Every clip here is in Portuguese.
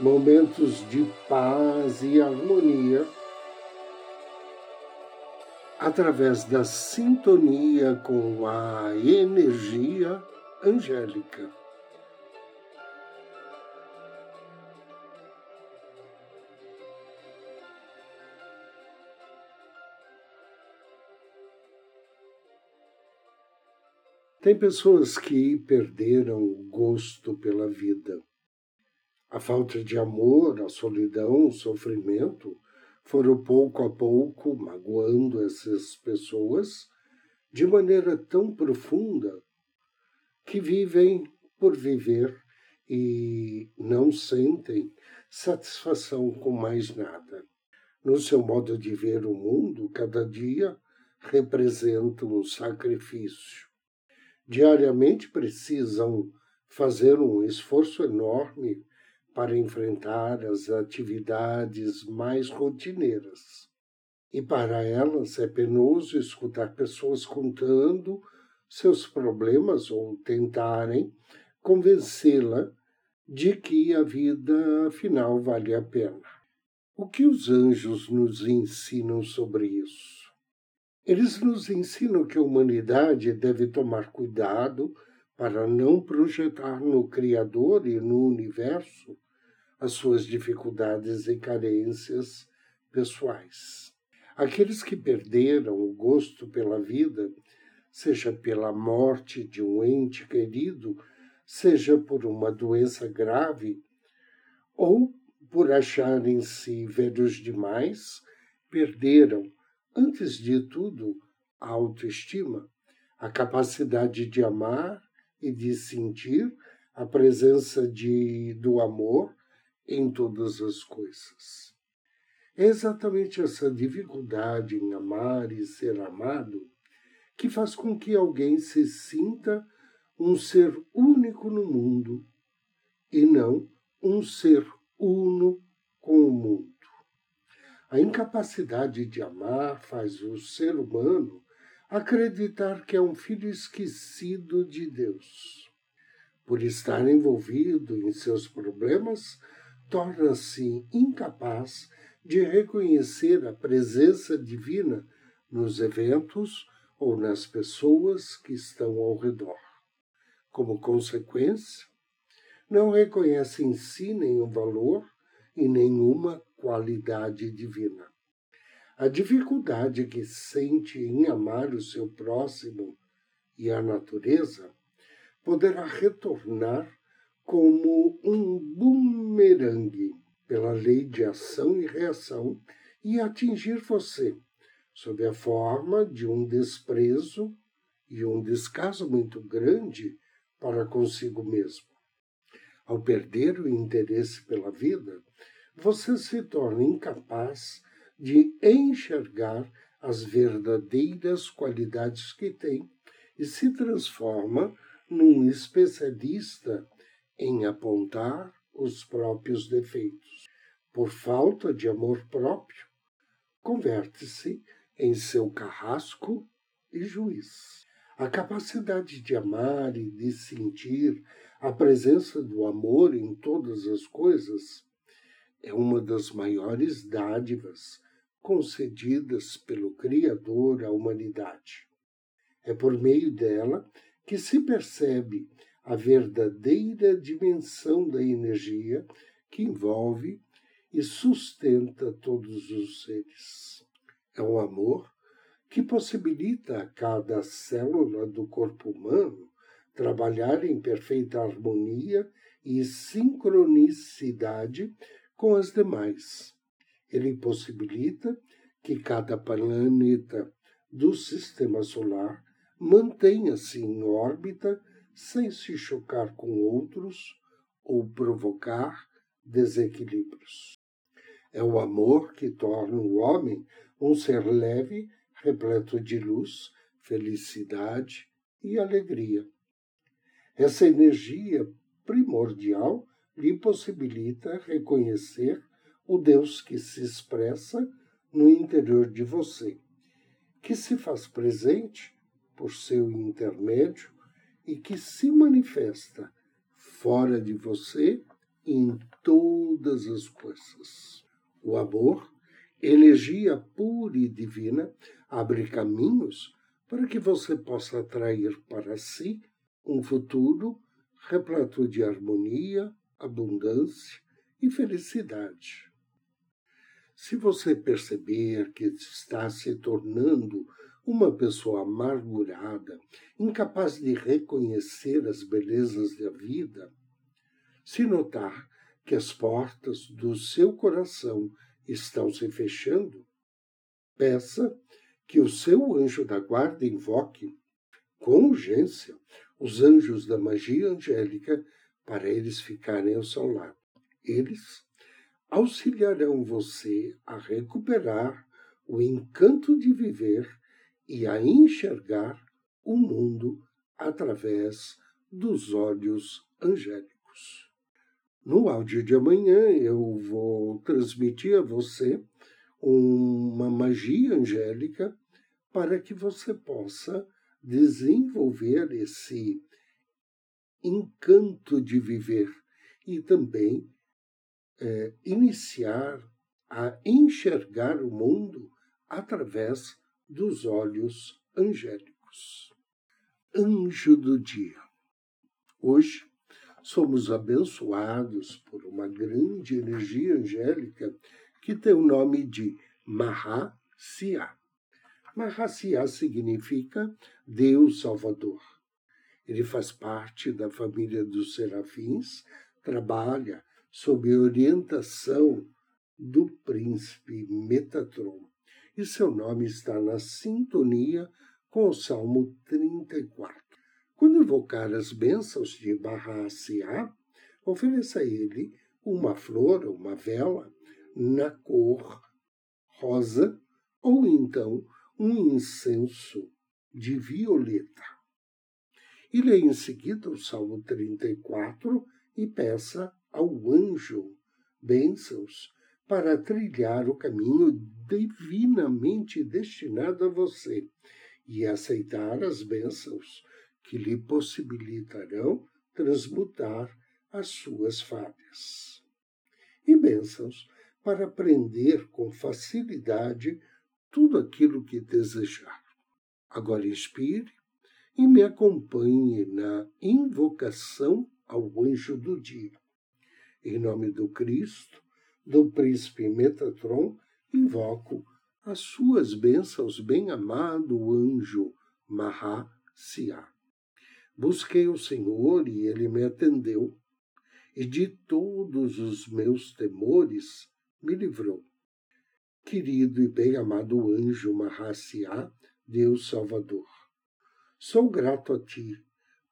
momentos de paz e harmonia através da sintonia com a energia angélica. Tem pessoas que perderam o gosto pela vida a falta de amor, a solidão, o sofrimento foram pouco a pouco magoando essas pessoas de maneira tão profunda que vivem por viver e não sentem satisfação com mais nada. No seu modo de ver o mundo, cada dia representa um sacrifício. Diariamente precisam fazer um esforço enorme para enfrentar as atividades mais rotineiras. E para elas é penoso escutar pessoas contando seus problemas ou tentarem convencê-la de que a vida afinal vale a pena. O que os anjos nos ensinam sobre isso? Eles nos ensinam que a humanidade deve tomar cuidado para não projetar no Criador e no universo as suas dificuldades e carências pessoais. Aqueles que perderam o gosto pela vida, seja pela morte de um ente querido, seja por uma doença grave, ou por acharem-se velhos demais, perderam, antes de tudo, a autoestima, a capacidade de amar e de sentir a presença de, do amor em todas as coisas. É exatamente essa dificuldade em amar e ser amado que faz com que alguém se sinta um ser único no mundo e não um ser uno com o mundo. A incapacidade de amar faz o ser humano acreditar que é um filho esquecido de Deus. Por estar envolvido em seus problemas, torna-se incapaz de reconhecer a presença divina nos eventos ou nas pessoas que estão ao redor. Como consequência, não reconhece em si nenhum valor e nenhuma qualidade divina. A dificuldade que sente em amar o seu próximo e a natureza poderá retornar como um bumerangue pela lei de ação e reação e atingir você sob a forma de um desprezo e um descaso muito grande para consigo mesmo. Ao perder o interesse pela vida, você se torna incapaz de enxergar as verdadeiras qualidades que tem e se transforma num especialista em apontar os próprios defeitos. Por falta de amor próprio, converte-se em seu carrasco e juiz. A capacidade de amar e de sentir a presença do amor em todas as coisas é uma das maiores dádivas concedidas pelo Criador à humanidade. É por meio dela que se percebe a verdadeira dimensão da energia que envolve e sustenta todos os seres. É um amor que possibilita a cada célula do corpo humano trabalhar em perfeita harmonia e sincronicidade com as demais. Ele possibilita que cada planeta do sistema solar mantenha-se em órbita sem se chocar com outros ou provocar desequilíbrios. É o amor que torna o homem um ser leve, repleto de luz, felicidade e alegria. Essa energia primordial lhe possibilita reconhecer o Deus que se expressa no interior de você, que se faz presente por seu intermédio e que se manifesta fora de você em todas as coisas. O amor, energia pura e divina, abre caminhos para que você possa atrair para si um futuro repleto de harmonia, abundância e felicidade. Se você perceber que está se tornando uma pessoa amargurada, incapaz de reconhecer as belezas da vida, se notar que as portas do seu coração estão se fechando, peça que o seu anjo da guarda invoque, com urgência, os anjos da magia angélica para eles ficarem ao seu lado. Eles auxiliarão você a recuperar o encanto de viver e a enxergar o mundo através dos olhos angélicos. No áudio de amanhã eu vou transmitir a você uma magia angélica para que você possa desenvolver esse encanto de viver e também é, iniciar a enxergar o mundo através dos olhos angélicos. Anjo do dia. Hoje somos abençoados por uma grande energia angélica que tem o nome de Mahasya. Mahasya significa Deus Salvador. Ele faz parte da família dos serafins, trabalha sob orientação do príncipe Metatron e seu nome está na sintonia com o Salmo 34. Quando invocar as bênçãos de Barraciá, ofereça a ele uma flor uma vela na cor rosa ou então um incenso de violeta. E leia em seguida o Salmo 34 e peça ao anjo bênçãos para trilhar o caminho divinamente destinado a você e aceitar as bênçãos que lhe possibilitarão transmutar as suas falhas. E bênçãos para aprender com facilidade tudo aquilo que desejar. Agora inspire e me acompanhe na invocação ao anjo do dia. Em nome do Cristo, do príncipe Metatron, invoco as suas bênçãos, bem-amado anjo Mahasya. Busquei o Senhor e ele me atendeu, e de todos os meus temores me livrou. Querido e bem-amado anjo Mahasya, Deus Salvador, sou grato a ti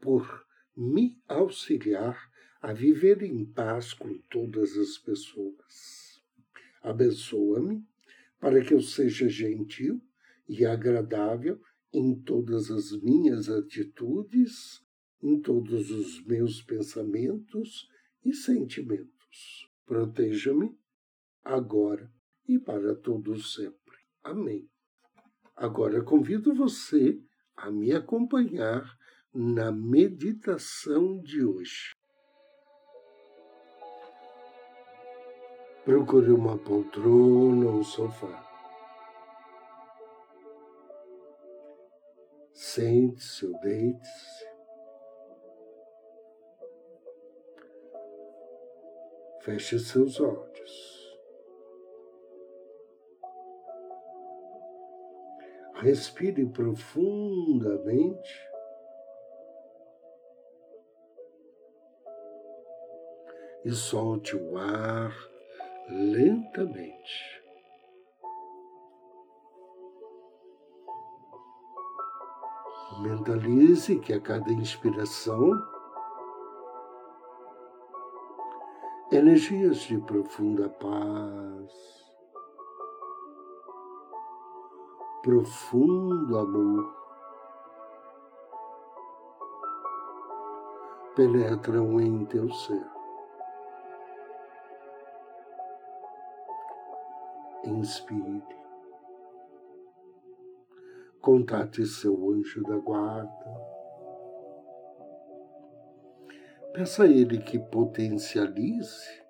por me auxiliar a viver em paz com todas as pessoas. Abençoa-me para que eu seja gentil e agradável em todas as minhas atitudes, em todos os meus pensamentos e sentimentos. Proteja-me agora e para todos sempre. Amém. Agora convido você a me acompanhar na meditação de hoje. Procure uma poltrona ou um sofá. Sente-se ou deite-se. Feche seus olhos. Respire profundamente. E solte o ar lentamente. Mentalize que a cada inspiração energias de profunda paz, profundo amor penetram em teu ser. Inspire. Contate seu anjo da guarda. Peça a ele que potencialize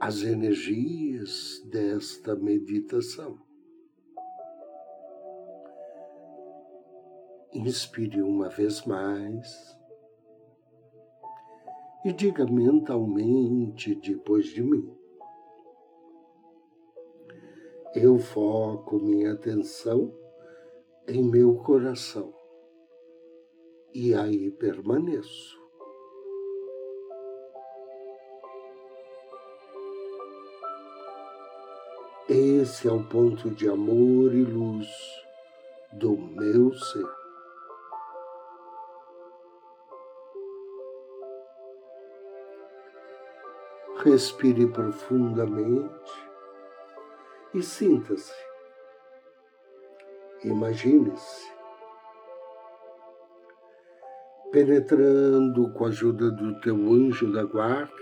as energias desta meditação. Inspire uma vez mais e diga mentalmente depois de mim. Eu foco minha atenção em meu coração e aí permaneço. Esse é o ponto de amor e luz do meu ser. Respire profundamente e sinta-se. Imagine-se penetrando com a ajuda do teu anjo da guarda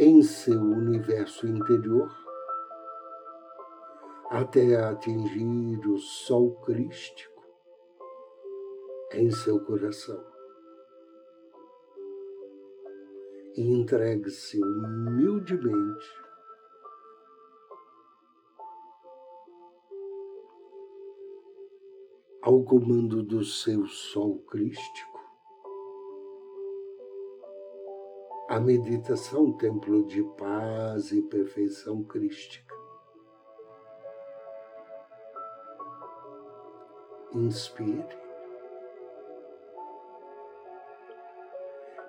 em seu universo interior até atingir o sol crístico em seu coração. E entregue-se humildemente ao comando do seu sol crístico. A meditação templo de paz e perfeição crística. Inspire.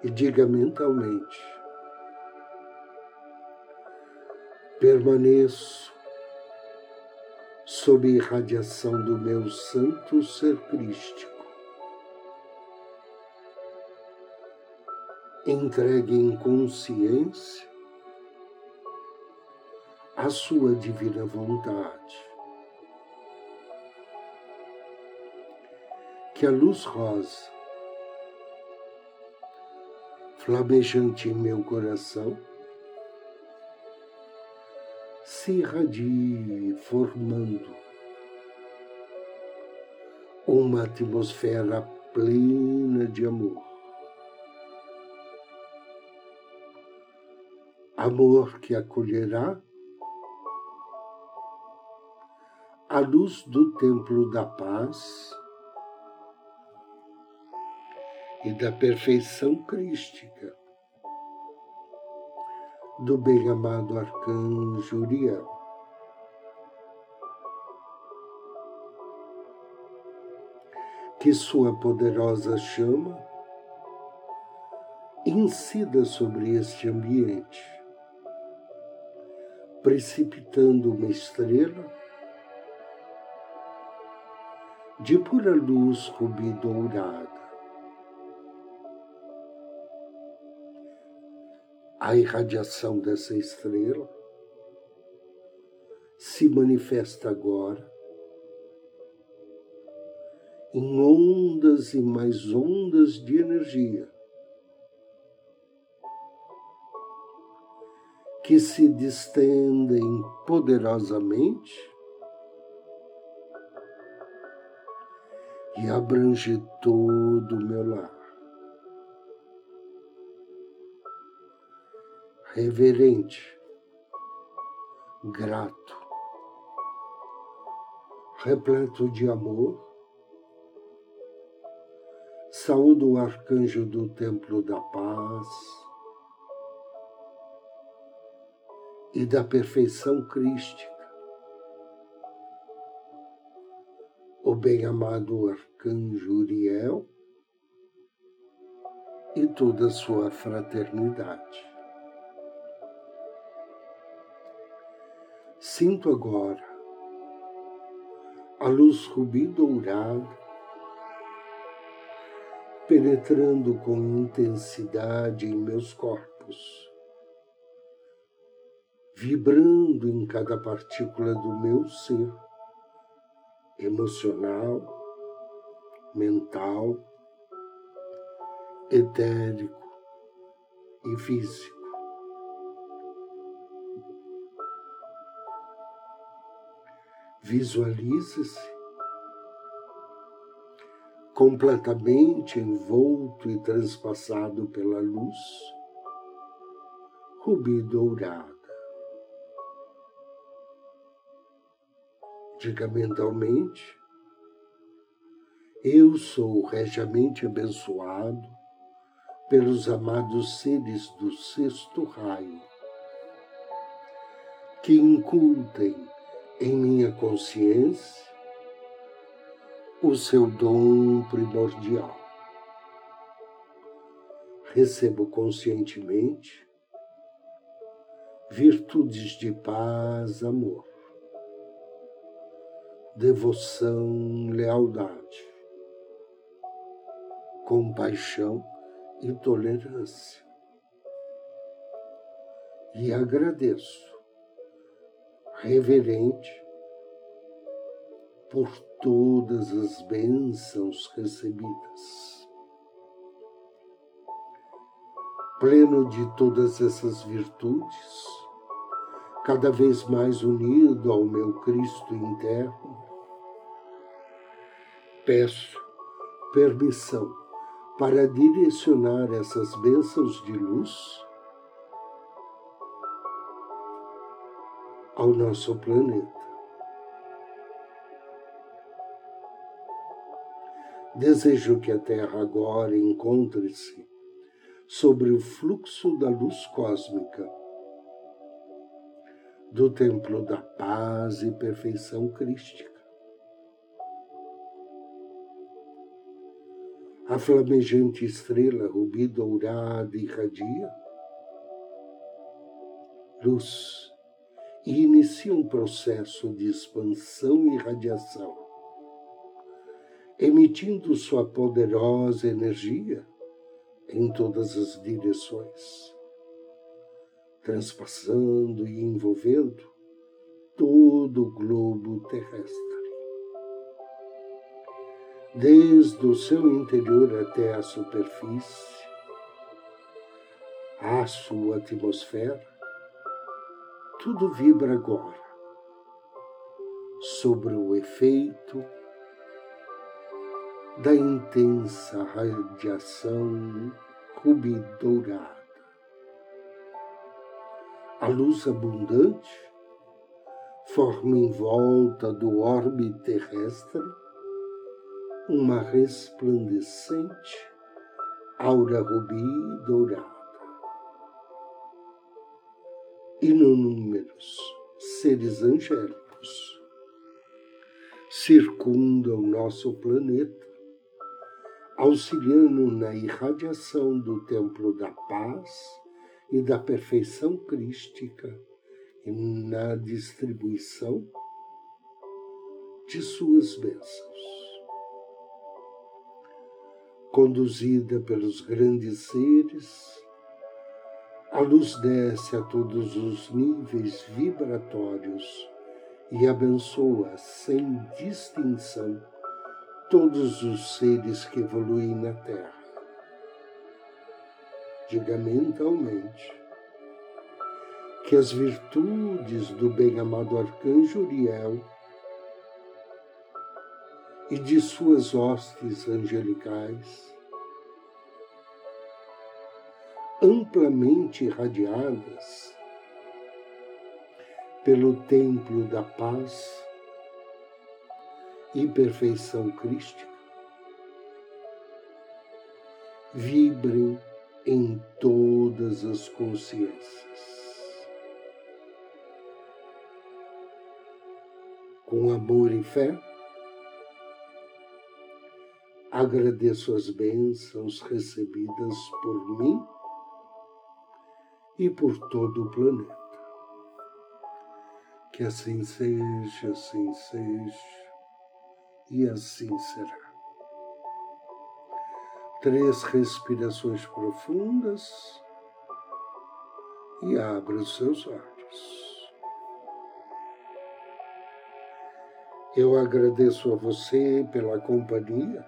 E diga mentalmente: permaneço sob irradiação do meu santo ser crístico, entregue em consciência a sua divina vontade. Que a luz rosa flamejante em meu coração, se irradie formando uma atmosfera plena de amor. Amor que acolherá a luz do templo da paz e da perfeição crística do bem-amado arcanjo Uriel. Que sua poderosa chama incida sobre este ambiente, precipitando uma estrela de pura luz rubi dourada a irradiação dessa estrela se manifesta agora em ondas e mais ondas de energia que se distendem poderosamente e abrange todo o meu lar. Reverente, grato, repleto de amor, saúdo o arcanjo do Templo da Paz e da perfeição crística, o bem-amado arcanjo Uriel e toda a sua fraternidade. Sinto agora a luz rubi dourada penetrando com intensidade em meus corpos, vibrando em cada partícula do meu ser, emocional, mental, etérico e físico. Visualize-se completamente envolto e transpassado pela luz, rubi dourada. Diga mentalmente, eu sou regiamente abençoado pelos amados seres do sexto raio, que incultem em minha consciência o seu dom primordial. Recebo conscientemente virtudes de paz, amor, devoção, lealdade, compaixão e tolerância. E agradeço, reverente, por todas as bênçãos recebidas. Pleno de todas essas virtudes, cada vez mais unido ao meu Cristo interno, peço permissão para direcionar essas bênçãos de luz ao nosso planeta. Desejo que a Terra agora encontre-se sobre o fluxo da luz cósmica, do templo da paz e perfeição crística. A flamejante estrela rubi dourada irradia luz e inicia um processo de expansão e radiação. Emitindo sua poderosa energia em todas as direções, transpassando e envolvendo todo o globo terrestre. Desde o seu interior até a superfície, a sua atmosfera, tudo vibra agora sobre o efeito da intensa radiação rubi dourada. A luz abundante forma em volta do orbe terrestre uma resplandecente aura rubi dourada. Inúmeros seres angélicos circundam nosso planeta auxiliando na irradiação do templo da paz e da perfeição crística e na distribuição de suas bênçãos. Conduzida pelos grandes seres, a luz desce a todos os níveis vibratórios e abençoa sem distinção todos os seres que evoluem na Terra. Diga mentalmente que as virtudes do bem-amado arcanjo Uriel e de suas hostes angelicais, amplamente irradiadas pelo templo da paz, e perfeição crística vibrem em todas as consciências. Com amor e fé, agradeço as bênçãos recebidas por mim e por todo o planeta. Que assim seja, assim seja e assim será. Três respirações profundas e abra os seus olhos. Eu agradeço a você pela companhia,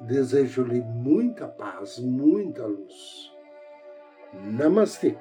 desejo-lhe muita paz, muita luz. Namastê.